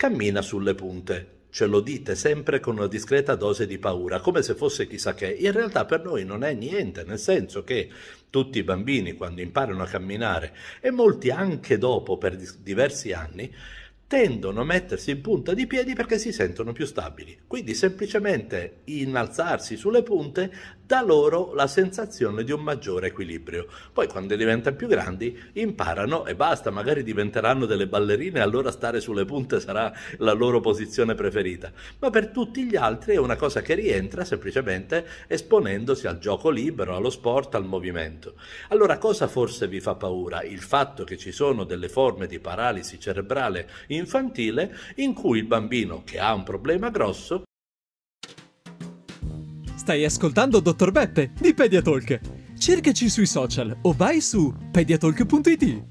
cammina sulle punte. Ce lo dite sempre con una discreta dose di paura, come se fosse chissà che. In realtà per noi non è niente, nel senso che tutti i bambini quando imparano a camminare e molti anche dopo per diversi anni tendono a mettersi in punta di piedi perché si sentono più stabili. Quindi semplicemente innalzarsi sulle punte dà loro la sensazione di un maggiore equilibrio. Poi quando diventano più grandi imparano e basta, magari diventeranno delle ballerine e allora stare sulle punte sarà la loro posizione preferita. Ma per tutti gli altri è una cosa che rientra semplicemente esponendosi al gioco libero, allo sport, al movimento. Allora cosa forse vi fa paura? Il fatto che ci sono delle forme di paralisi cerebrale infantile in cui il bambino che ha un problema grosso Stai ascoltando Dottor Beppe di Pediatalk. Cercaci sui social o vai su pediatalk.it.